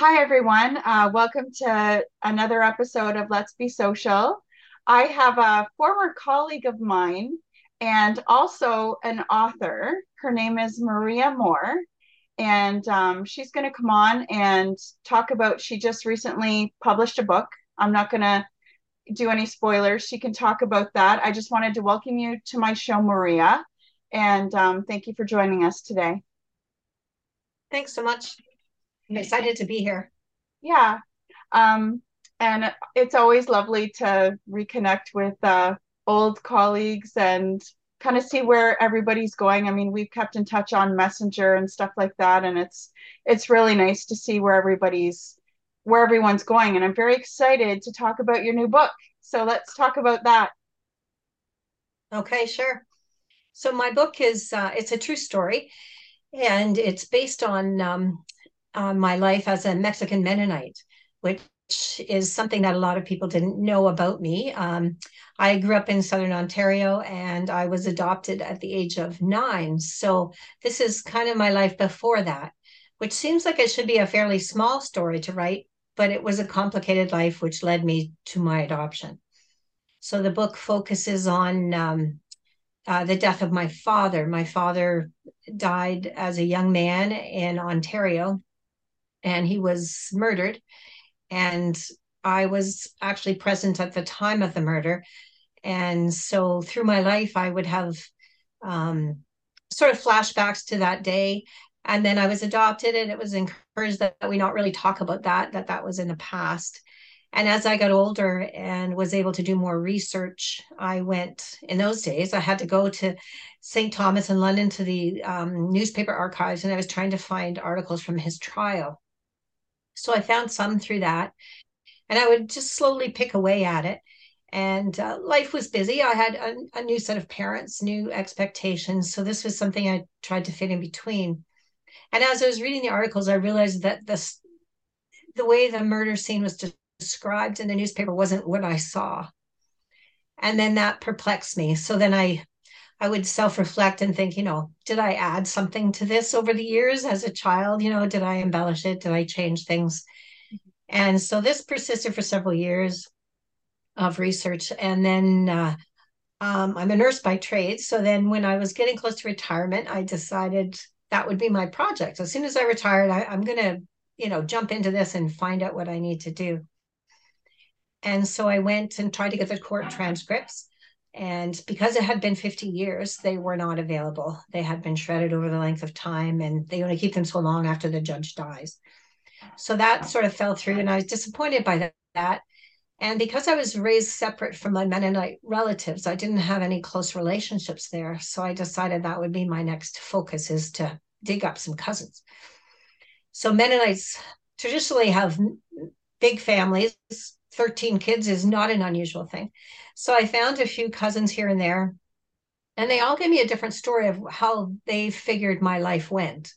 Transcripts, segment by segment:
Hi, everyone. Uh, welcome to another episode of Let's Be Social. I have a former colleague of mine and also an author. Her name is Maria Moore, and um, she's going to come on and talk about. She just recently published a book. I'm not going to do any spoilers. She can talk about that. I just wanted to welcome you to my show, Maria, and um, thank you for joining us today. Thanks so much. I'm excited to be here. Yeah. Um, and it's always lovely to reconnect with uh, old colleagues and kind of see where everybody's going. I mean, we've kept in touch on Messenger and stuff like that, and it's it's really nice to see where everybody's where everyone's going. And I'm very excited to talk about your new book. So let's talk about that. Okay, sure. So my book is uh, it's a true story, and it's based on um, uh, my life as a Mexican Mennonite, which is something that a lot of people didn't know about me. Um, I grew up in Southern Ontario and I was adopted at the age of nine. So this is kind of my life before that, which seems like it should be a fairly small story to write, but it was a complicated life which led me to my adoption. So the book focuses on um, uh, the death of my father. My father died as a young man in Ontario and he was murdered. And I was actually present at the time of the murder. And so through my life, I would have um, sort of flashbacks to that day. And then I was adopted, and it was encouraged that we not really talk about that, that that was in the past. And as I got older and was able to do more research, I went in those days, I had to go to St. Thomas in London to the um, newspaper archives, and I was trying to find articles from his trial. So I found some through that. And I would just slowly pick away at it. And uh, life was busy. I had a, a new set of parents, new expectations. So this was something I tried to fit in between. And as I was reading the articles, I realized that this, the way the murder scene was described in the newspaper wasn't what I saw. And then that perplexed me. So then I I would self reflect and think, you know, did I add something to this over the years as a child? You know, did I embellish it? Did I change things? And so this persisted for several years of research. And then uh, um, I'm a nurse by trade. So then when I was getting close to retirement, I decided that would be my project. As soon as I retired, I, I'm going to, you know, jump into this and find out what I need to do. And so I went and tried to get the court transcripts and because it had been 50 years, they were not available. They had been shredded over the length of time, and they only keep them so long after the judge dies. So that sort of fell through, and I was disappointed by that. And because I was raised separate from my Mennonite relatives, I didn't have any close relationships there. So I decided that would be my next focus is to dig up some cousins. So Mennonites traditionally have big families. 13 kids is not an unusual thing. So I found a few cousins here and there, and they all gave me a different story of how they figured my life went.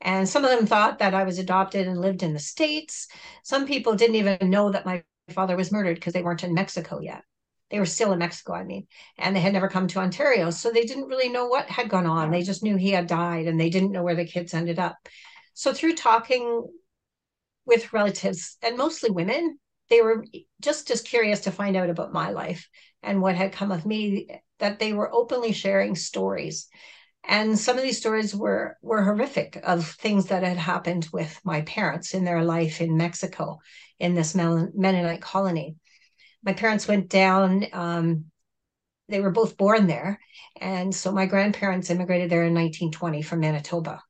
And some of them thought that I was adopted and lived in the States. Some people didn't even know that my father was murdered because they weren't in Mexico yet. They were still in Mexico, I mean, and they had never come to Ontario. So they didn't really know what had gone on. They just knew he had died and they didn't know where the kids ended up. So through talking with relatives and mostly women, they were just as curious to find out about my life and what had come of me that they were openly sharing stories and some of these stories were were horrific of things that had happened with my parents in their life in Mexico in this Mennonite colony. My parents went down. Um, they were both born there, and so my grandparents immigrated there in 1920 from Manitoba.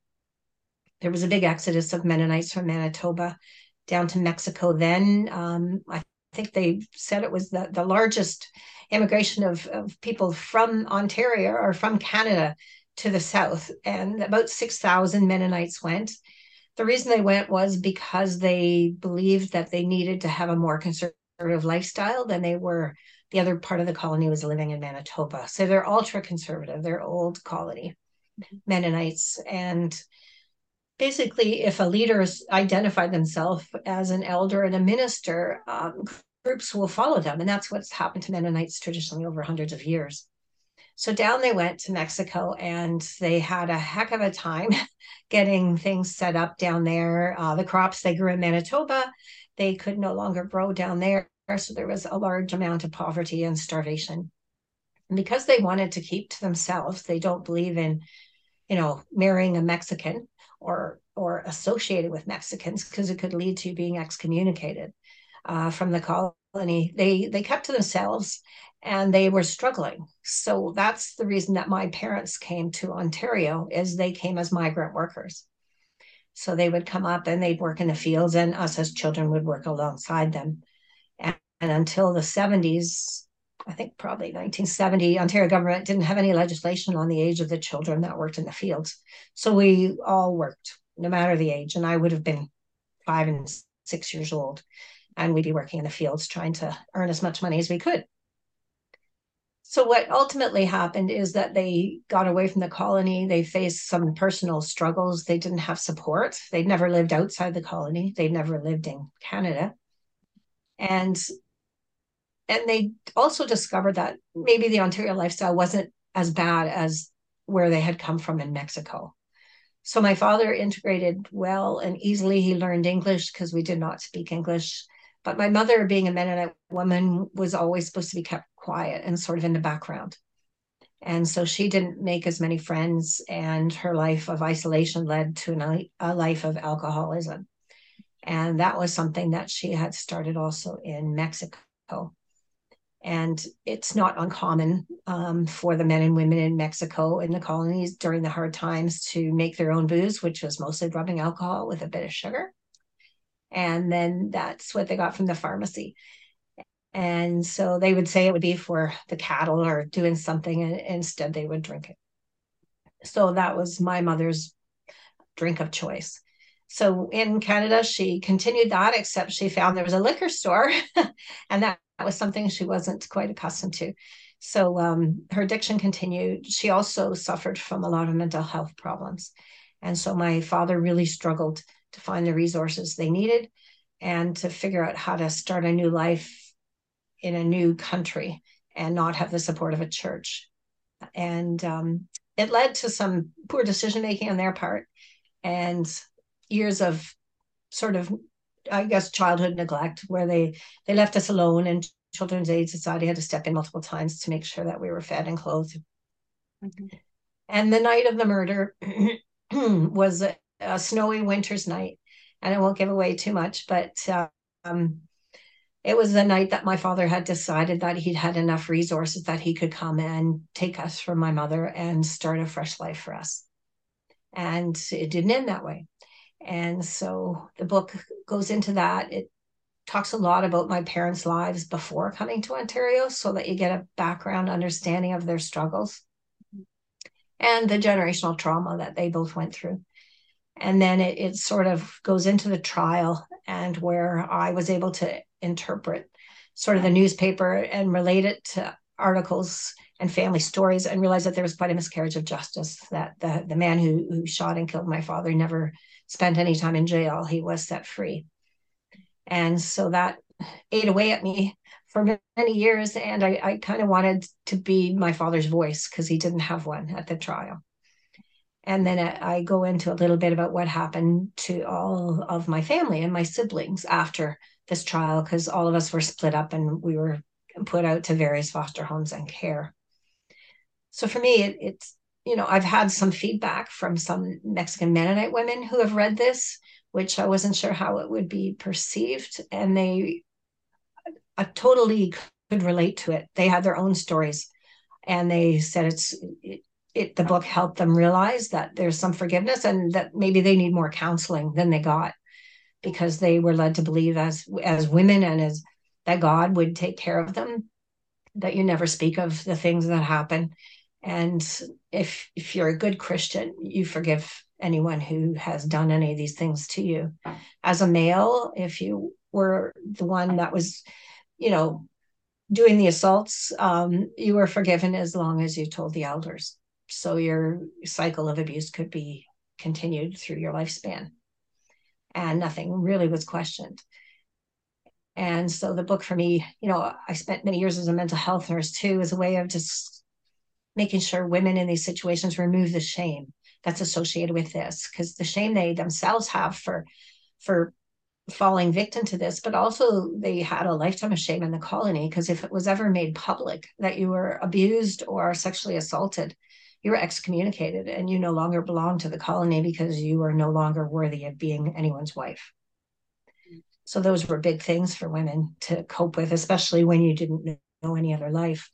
There was a big exodus of Mennonites from Manitoba down to Mexico then. Um, I think they said it was the, the largest immigration of, of people from Ontario or from Canada to the south. And about 6,000 Mennonites went. The reason they went was because they believed that they needed to have a more conservative lifestyle than they were. The other part of the colony was living in Manitoba. So they're ultra conservative, they're old colony mm-hmm. Mennonites. And basically, if a leader has identified themselves as an elder and a minister, um, groups will follow them. And that's what's happened to Mennonites traditionally over hundreds of years. So down they went to Mexico and they had a heck of a time getting things set up down there. Uh, the crops they grew in Manitoba, they could no longer grow down there. So there was a large amount of poverty and starvation. And because they wanted to keep to themselves, they don't believe in, you know, marrying a Mexican or or associated with Mexicans because it could lead to being excommunicated uh, from the colony. They they kept to themselves and they were struggling. So that's the reason that my parents came to Ontario is they came as migrant workers. So they would come up and they'd work in the fields and us as children would work alongside them. And, and until the 70s, I think probably 1970, Ontario government didn't have any legislation on the age of the children that worked in the fields. So we all worked, no matter the age. And I would have been five and six years old, and we'd be working in the fields trying to earn as much money as we could. So, what ultimately happened is that they got away from the colony. They faced some personal struggles. They didn't have support. They'd never lived outside the colony. They'd never lived in Canada. And and they also discovered that maybe the Ontario lifestyle wasn't as bad as where they had come from in Mexico. So my father integrated well and easily. He learned English because we did not speak English. But my mother, being a Mennonite woman, was always supposed to be kept quiet and sort of in the background. And so she didn't make as many friends, and her life of isolation led to an, a life of alcoholism. And that was something that she had started also in Mexico. And it's not uncommon um, for the men and women in Mexico in the colonies during the hard times to make their own booze, which was mostly rubbing alcohol with a bit of sugar. And then that's what they got from the pharmacy. And so they would say it would be for the cattle or doing something, and instead they would drink it. So that was my mother's drink of choice. So in Canada, she continued that, except she found there was a liquor store, and that that was something she wasn't quite accustomed to. So um, her addiction continued. She also suffered from a lot of mental health problems. And so my father really struggled to find the resources they needed and to figure out how to start a new life in a new country and not have the support of a church. And um, it led to some poor decision making on their part and years of sort of I guess childhood neglect where they they left us alone and Children's Aid Society had to step in multiple times to make sure that we were fed and clothed. Mm-hmm. And the night of the murder was a, a, snowy winter's night, and I won't give away too much, but um, it was the night that my father had decided that he'd had enough resources that he could come and take us from my mother and start a fresh life for us. And it didn't end that way. And so the book goes into that. It talks a lot about my parents' lives before coming to Ontario so that you get a background understanding of their struggles and the generational trauma that they both went through. And then it, it sort of goes into the trial and where I was able to interpret sort of the newspaper and relate it to articles and family stories and realize that there was quite a miscarriage of justice that the, the man who, who shot and killed my father never spent any time in jail. He was set free. And so that ate away at me for many years. And I, I kind of wanted to be my father's voice because he didn't have one at the trial. And then I, go into a little bit about what happened to all of my family and my siblings after this trial, because all of us were split up and we were put out to various foster homes and care. So for me, it, it's you know, I've had some feedback from some Mexican Mennonite women who have read this, which I wasn't sure how it would be perceived. And they I totally could relate to it. They had their own stories and they said it's it, it, the book helped them realize that there's some forgiveness and that maybe they need more counseling than they got because they were led to believe as as women and as that God would take care of them that you never speak of the things that happen and if if you're a good Christian, you forgive anyone who has done any of these things to you. As a male, if you were the one that was, you know, doing the assaults, um, you were forgiven as long as you told the elders. So your cycle of abuse could be continued through your lifespan. And nothing really was questioned. And so the book for me, you know, I spent many years as a mental health nurse too, as a way of just making sure women in these situations remove the shame that's associated with this because the shame they themselves have for for falling victim to this but also they had a lifetime of shame in the colony because if it was ever made public that you were abused or sexually assaulted you were excommunicated and you no longer belonged to the colony because you were no longer worthy of being anyone's wife. So those were big things for women to cope with especially when you didn't know any other life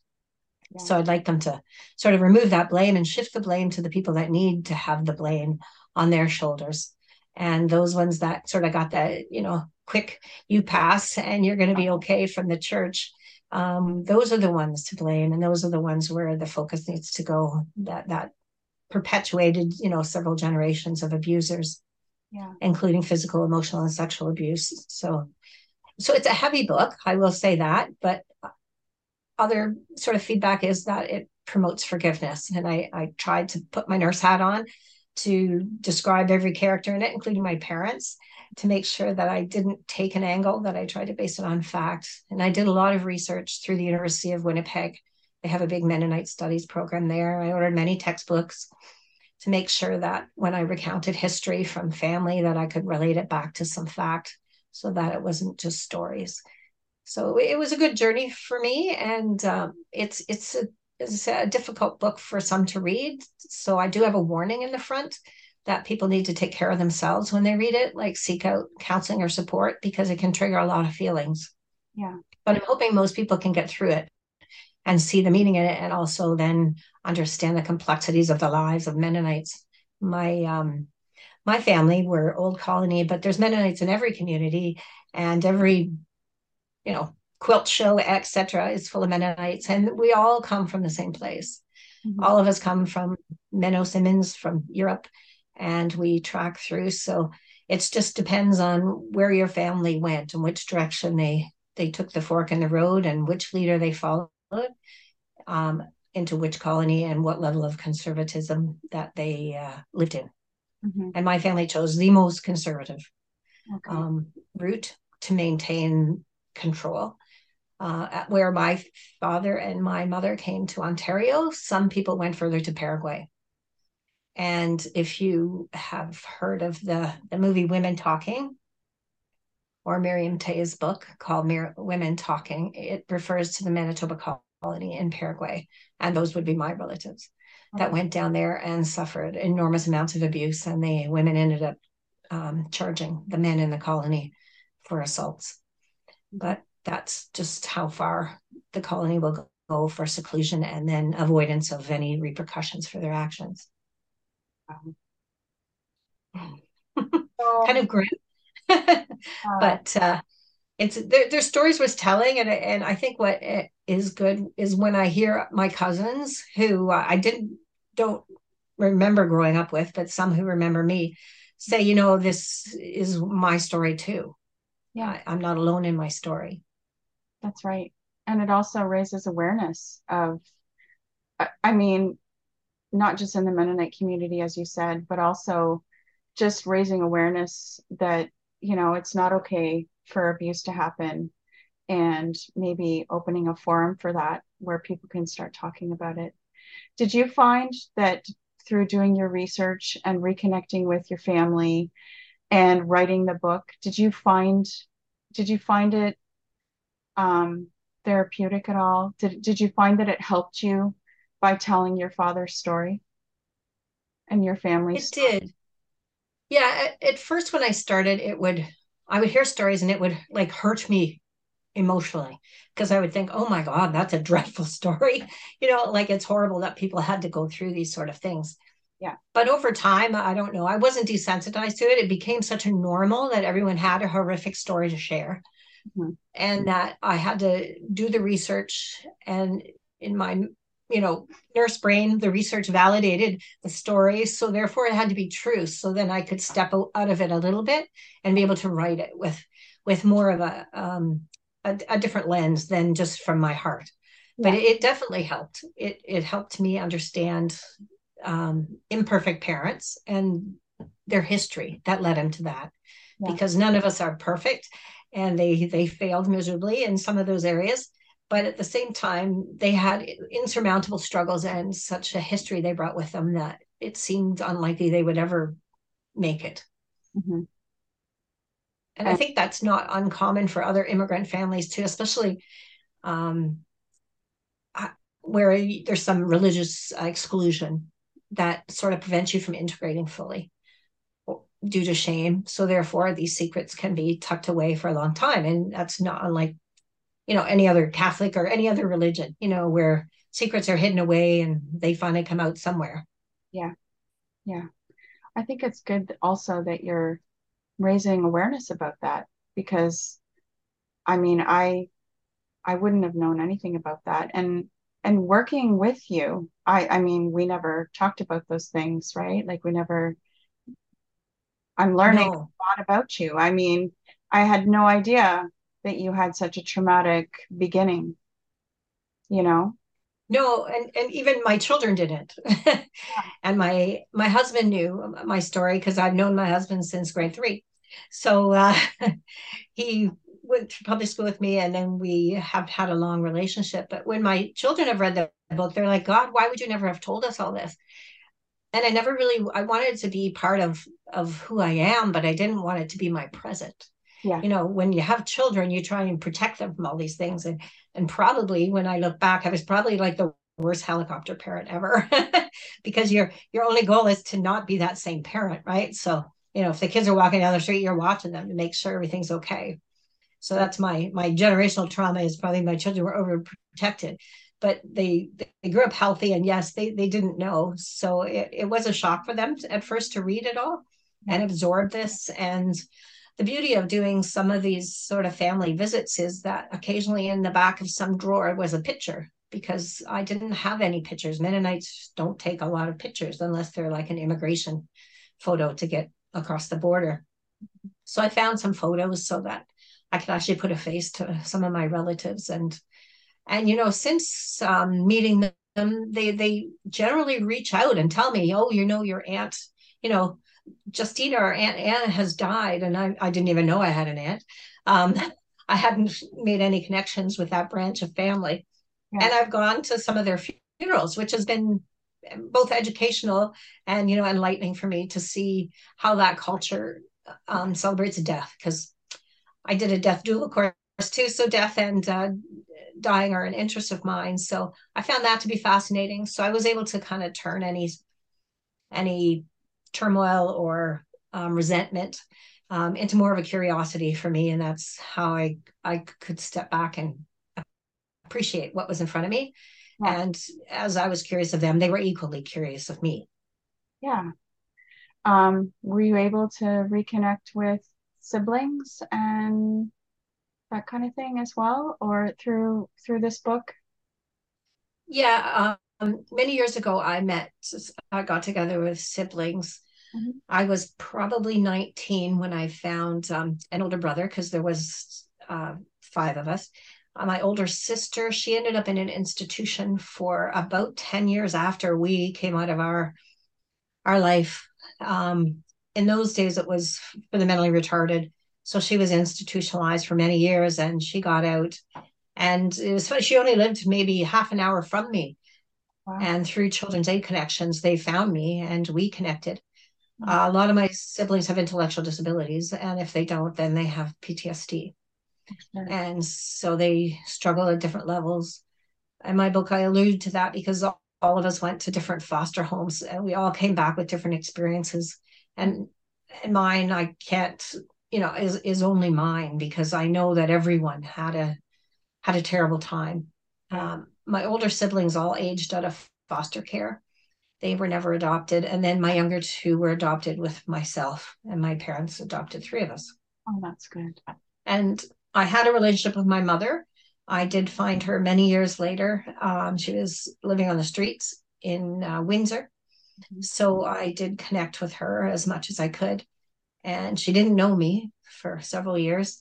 yeah. so i'd like them to sort of remove that blame and shift the blame to the people that need to have the blame on their shoulders. And those ones that sort of got that you know quick you pass and you're going to be okay from the church um, those are the ones to blame. And those are the ones where the focus needs to go that that perpetuated you know several generations of abusers yeah. including physical emotional and sexual abuse. So so it's a heavy book i will say that but other sort of feedback is that it promotes forgiveness and i i tried to put my nurse hat on to describe every character in it, including my parents, to make sure that I didn't take an angle, that I tried to base it on fact. And I did a lot of research through the University of Winnipeg. They have a big Mennonite studies program there. I ordered many textbooks to make sure that when I recounted history from family, that I could relate it back to some fact so that it wasn't just stories. So it was a good journey for me, and um, it's it's a is a difficult book for some to read. So I do have a warning in the front that people need to take care of themselves when they read it, like seek out counseling or support because it can trigger a lot of feelings. Yeah. But I'm hoping most people can get through it and see the meaning in it and also then understand the complexities of the lives of Mennonites. My um my family were old colony, but there's Mennonites in every community and every you know quilt show, etc., is full of Mennonites, and we all come from the same place. Mm-hmm. All of us come from Menno Simons from Europe, and we track through. So it just depends on where your family went and which direction they they took the fork in the road and which leader they followed um, into which colony and what level of conservatism that they uh, lived in. Mm-hmm. And my family chose the most conservative okay. um, route to maintain control uh, where my father and my mother came to Ontario, some people went further to Paraguay. And if you have heard of the, the movie Women Talking, or Miriam Toews' book called Mir- Women Talking, it refers to the Manitoba colony in Paraguay. And those would be my relatives that went down there and suffered enormous amounts of abuse. And the women ended up um, charging the men in the colony for assaults. But that's just how far the colony will go for seclusion and then avoidance of any repercussions for their actions. kind of grim, but uh, it's there, their stories was telling, and and I think what is good is when I hear my cousins who uh, I didn't don't remember growing up with, but some who remember me say, you know, this is my story too. Yeah, I'm not alone in my story. That's right. And it also raises awareness of, I mean, not just in the Mennonite community, as you said, but also just raising awareness that, you know, it's not okay for abuse to happen and maybe opening a forum for that where people can start talking about it. Did you find that through doing your research and reconnecting with your family and writing the book, did you find did you find it um, therapeutic at all? Did did you find that it helped you by telling your father's story and your family's? It story? did. Yeah, at, at first when I started, it would I would hear stories and it would like hurt me emotionally because I would think, oh my God, that's a dreadful story. You know, like it's horrible that people had to go through these sort of things. Yeah. But over time, I don't know, I wasn't desensitized to it. It became such a normal that everyone had a horrific story to share mm-hmm. and that I had to do the research. And in my, you know, nurse brain, the research validated the story. So therefore, it had to be true. So then I could step out of it a little bit and be able to write it with with more of a um, a, a different lens than just from my heart. Yeah. But it, it, definitely helped. It it helped me understand um, imperfect parents and their history that led him to that. Yeah. Because none of us are perfect, and they they failed miserably in some of those areas but at the same time, they had insurmountable struggles and such a history they brought with them that it seemed unlikely they would ever make it. Mm-hmm. And I think that's not uncommon for other immigrant families too, especially um, where there's some religious exclusion that sort of prevents you from integrating fully due to shame. So therefore, these secrets can be tucked away for a long time, and that's not unlike you know any other catholic or any other religion you know where secrets are hidden away and they finally come out somewhere. Yeah. Yeah. I think it's good also that you're raising awareness about that because i mean i i wouldn't have known anything about that. And and working with you. I i mean we never talked about those things right? Like we never i'm learning no. a lot about you. I mean i had no idea that you had such a traumatic beginning you know? No and and even my children didn't. Yeah. and my my husband knew my story because i've known my husband since grade three. So uh, he went to public school with me and then we have had a long relationship. But when my children have read the book they're like god why would you never have told us all this? And i never really i wanted to be part of of who i am but i didn't want it to be my present. Yeah. you know when you have children you try and protect them from all these things. And and probably when i look back i was probably like the worst helicopter parent ever because your your only goal is to not be that same parent right? So you know if the kids are walking down the street you're watching them to make sure everything's okay so that's my my generational trauma is probably my children were overprotected but they they grew up healthy and yes they they didn't know so it, it was a shock for them at first to read it all and absorb this and the beauty of doing some of these sort of family visits is that occasionally in the back of some drawer was a picture because I didn't have any pictures. Mennonites don't take a lot of pictures unless they're like an immigration photo to get across the border. Mm-hmm. So I found some photos so that I could actually put a face to some of my relatives and and you know since um, meeting them they they generally reach out and tell me oh you know your aunt you know Justina, our Aunt Anna, has died, and I, I didn't even know I had an aunt. Um, I hadn't made any connections with that branch of family. Yeah. And I've gone to some of their funerals, which has been both educational and you know enlightening for me to see how that culture um, celebrates death. Because I did a death doula course too, so death and uh, dying are an interest of mine. So I found that to be fascinating. So I was able to kind of turn any any turmoil or um, resentment um, into more of a curiosity for me, and that's how I I could step back and appreciate what was in front of me. Yeah. And as I was curious of them, they were equally curious of me. Yeah. Um, were you able to reconnect with siblings and that kind of thing as well, or through through this book? Yeah, um, many years ago, I met, I got together with siblings. Mm-hmm. I was probably 19 when I found um, an older brother because there was uh, five of us. Uh, my older sister, she ended up in an institution for about 10 years after we came out of our our life. Um, in those days, it was for the mentally retarded. So she was institutionalized for many years and she got out. And it was funny, she only lived maybe half an hour from me. Wow. And through Children's Aid Connections, they found me and we connected. Uh, a lot of my siblings have intellectual disabilities, and if they don't, then they have PTSD. Sure. And so they struggle at different levels. In my book, I allude to that because all, all of us went to different foster homes and we all came back with different experiences. And mine, I can't, you know, is is only mine because I know that everyone had a had a terrible time. Um, my older siblings all aged out of foster care. They were never adopted. And then my younger two were adopted with myself, and my parents adopted three of us. Oh, that's good. And I had a relationship with my mother. I did find her many years later. Um, she was living on the streets in uh, Windsor. So I did connect with her as much as I could. And she didn't know me for several years.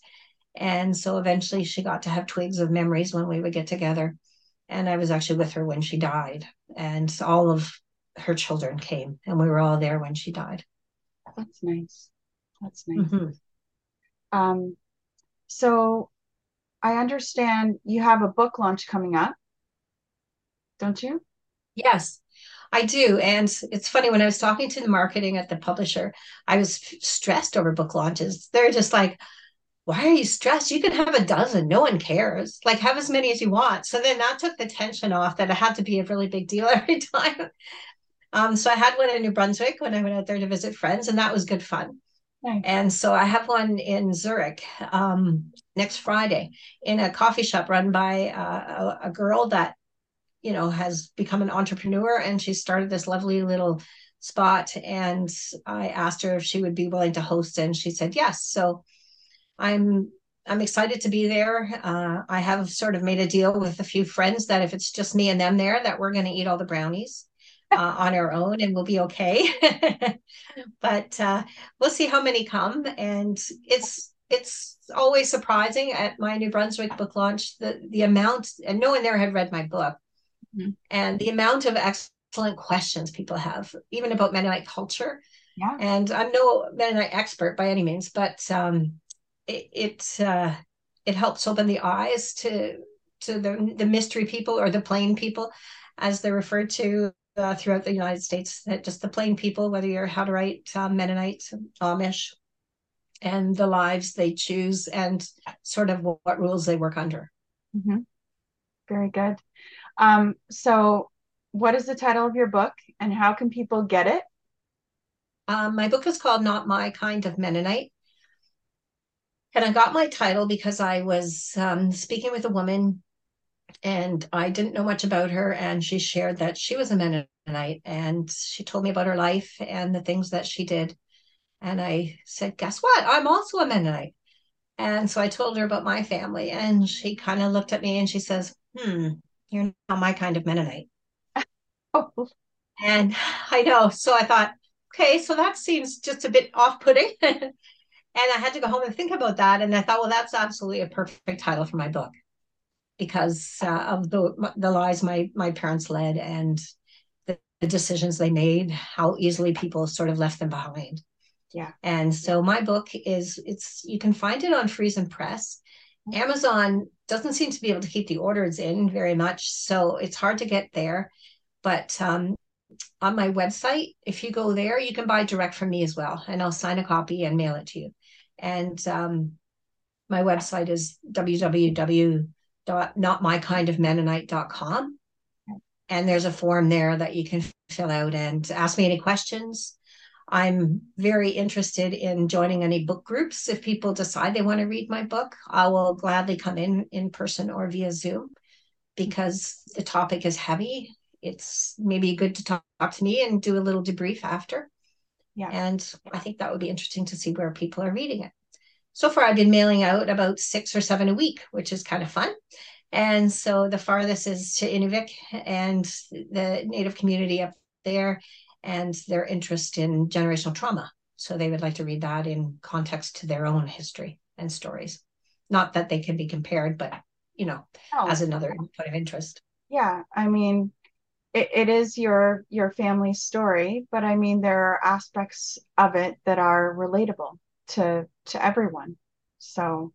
And so eventually she got to have twigs of memories when we would get together and I was actually with her when she died, and all of her children came, and we were all there when she died. That's nice. That's nice. Mm-hmm. Um, so I understand you have a book launch coming up, don't you? Yes, I do. And it's funny when I was talking to the marketing at the publisher, I was stressed over book launches. They're just like, why are you stressed? You can have a dozen. No one cares. Like, have as many as you want. So then that took the tension off that it had to be a really big deal every time. Um, so I had one in New Brunswick when I went out there to visit friends, and that was good fun. Nice. And so I have one in Zurich um, next Friday in a coffee shop run by uh, a, a, girl that, you know, has become an entrepreneur and she started this lovely little spot. And I asked her if she would be willing to host, and she said yes. So I'm I'm excited to be there. Uh, I have sort of made a deal with a few friends that if it's just me and them there, that we're going to eat all the brownies uh, on our own and we'll be okay. but uh, we'll see how many come. And it's it's always surprising at my New Brunswick book launch the the amount and no one there had read my book mm-hmm. and the amount of excellent questions people have, even about Mennonite culture. Yeah. And I'm no Mennonite expert by any means, but um, it it, uh, it helps open the eyes to to the the mystery people or the plain people, as they're referred to uh, throughout the United States that just the plain people, whether you're Hutterite, uh, Mennonite, Amish, and the lives they choose and sort of what rules they work under. Mm-hmm. Very good. Um, so, what is the title of your book and how can people get it? Um, my book is called Not My Kind of Mennonite. And I got my title because I was um, speaking with a woman and I didn't know much about her. And she shared that she was a Mennonite and she told me about her life and the things that she did. And I said, Guess what? I'm also a Mennonite. And so I told her about my family. And she kind of looked at me and she says, Hmm, you're not my kind of Mennonite. oh. And I know. So I thought, okay, so that seems just a bit off putting. and I had to go home and think about that. And I thought, well, that's absolutely a perfect title for my book because uh, of the the lives my my parents led and the, the, decisions they made, how easily people sort of left them behind. Yeah. And so my book is it's you can find it on Friesen Press. Amazon doesn't seem to be able to keep the orders in very much, so it's hard to get there. But um, on my website, if you go there, you can buy direct from me as well, and I'll sign a copy and mail it to you. And um, my website is www notmykindofmennonite.com. And there's a form there that you can fill out and ask me any questions. I'm very interested in joining any book groups. If people decide they want to read my book, I will gladly come in in person or via Zoom because the topic is heavy. It's maybe good to talk, talk to me and do a little debrief after. Yeah. And I think that would be interesting to see where people are reading it so far I've been mailing out about six or seven a week, which is kind of fun. And so the farthest is to Inuvik and the Native community up there and their interest in generational trauma. So they would like to read that in context to their own history and stories. Not that they can be compared, but you know, oh. as another point of interest. Yeah. I mean, it, it is your your family story, but I mean there are aspects of it that are relatable to to everyone so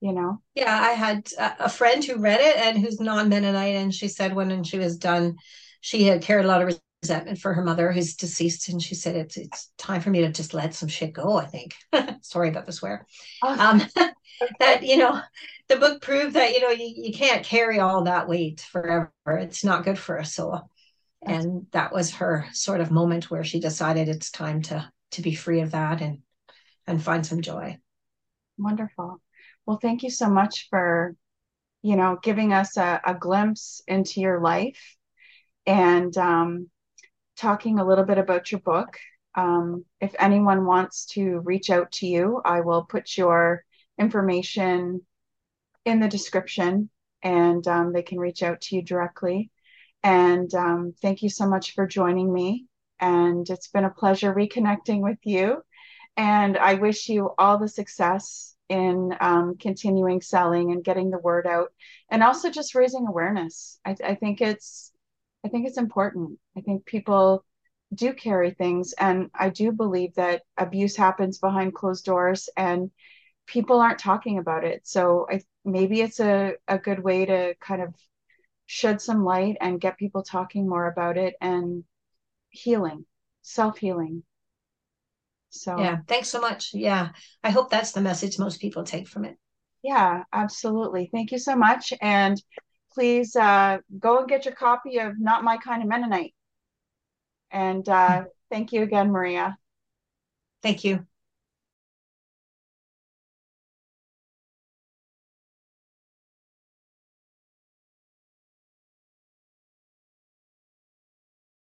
you know yeah i had a friend who read it and who's non-mennonite and she said when she was done she had carried a lot of resentment for her mother who's deceased and she said it's it's time for me to just let some shit go i think. Sorry about the swear. Oh. um, that you know the book proved that you know you, you can't carry all that weight forever. It's not good for a soul. And that was her sort of moment where she decided it's time to to be free of that and and find some joy. Wonderful. Well, thank you so much for, you know, giving us a, a glimpse into your life. And um, talking a little bit about your book. Um, if anyone wants to reach out to you, I will put your information in the description and um, they can reach out to you directly. And um, thank you so much for joining me. And it's been a pleasure reconnecting with you. And I wish you all the success in um, continuing selling and getting the word out, and also just raising awareness. I, I think it's, I think it's important. I think people do carry things, and I do believe that abuse happens behind closed doors, and people aren't talking about it. So I maybe it's a, a good way to kind of shed some light and get people talking more about it and healing, self healing. So, yeah, thanks so much. Yeah, I hope that's the message most people take from it. Yeah, absolutely. Thank you so much. And please uh, go and get your copy of Not My Kind of Mennonite. And uh, thank you again, Maria. Thank you.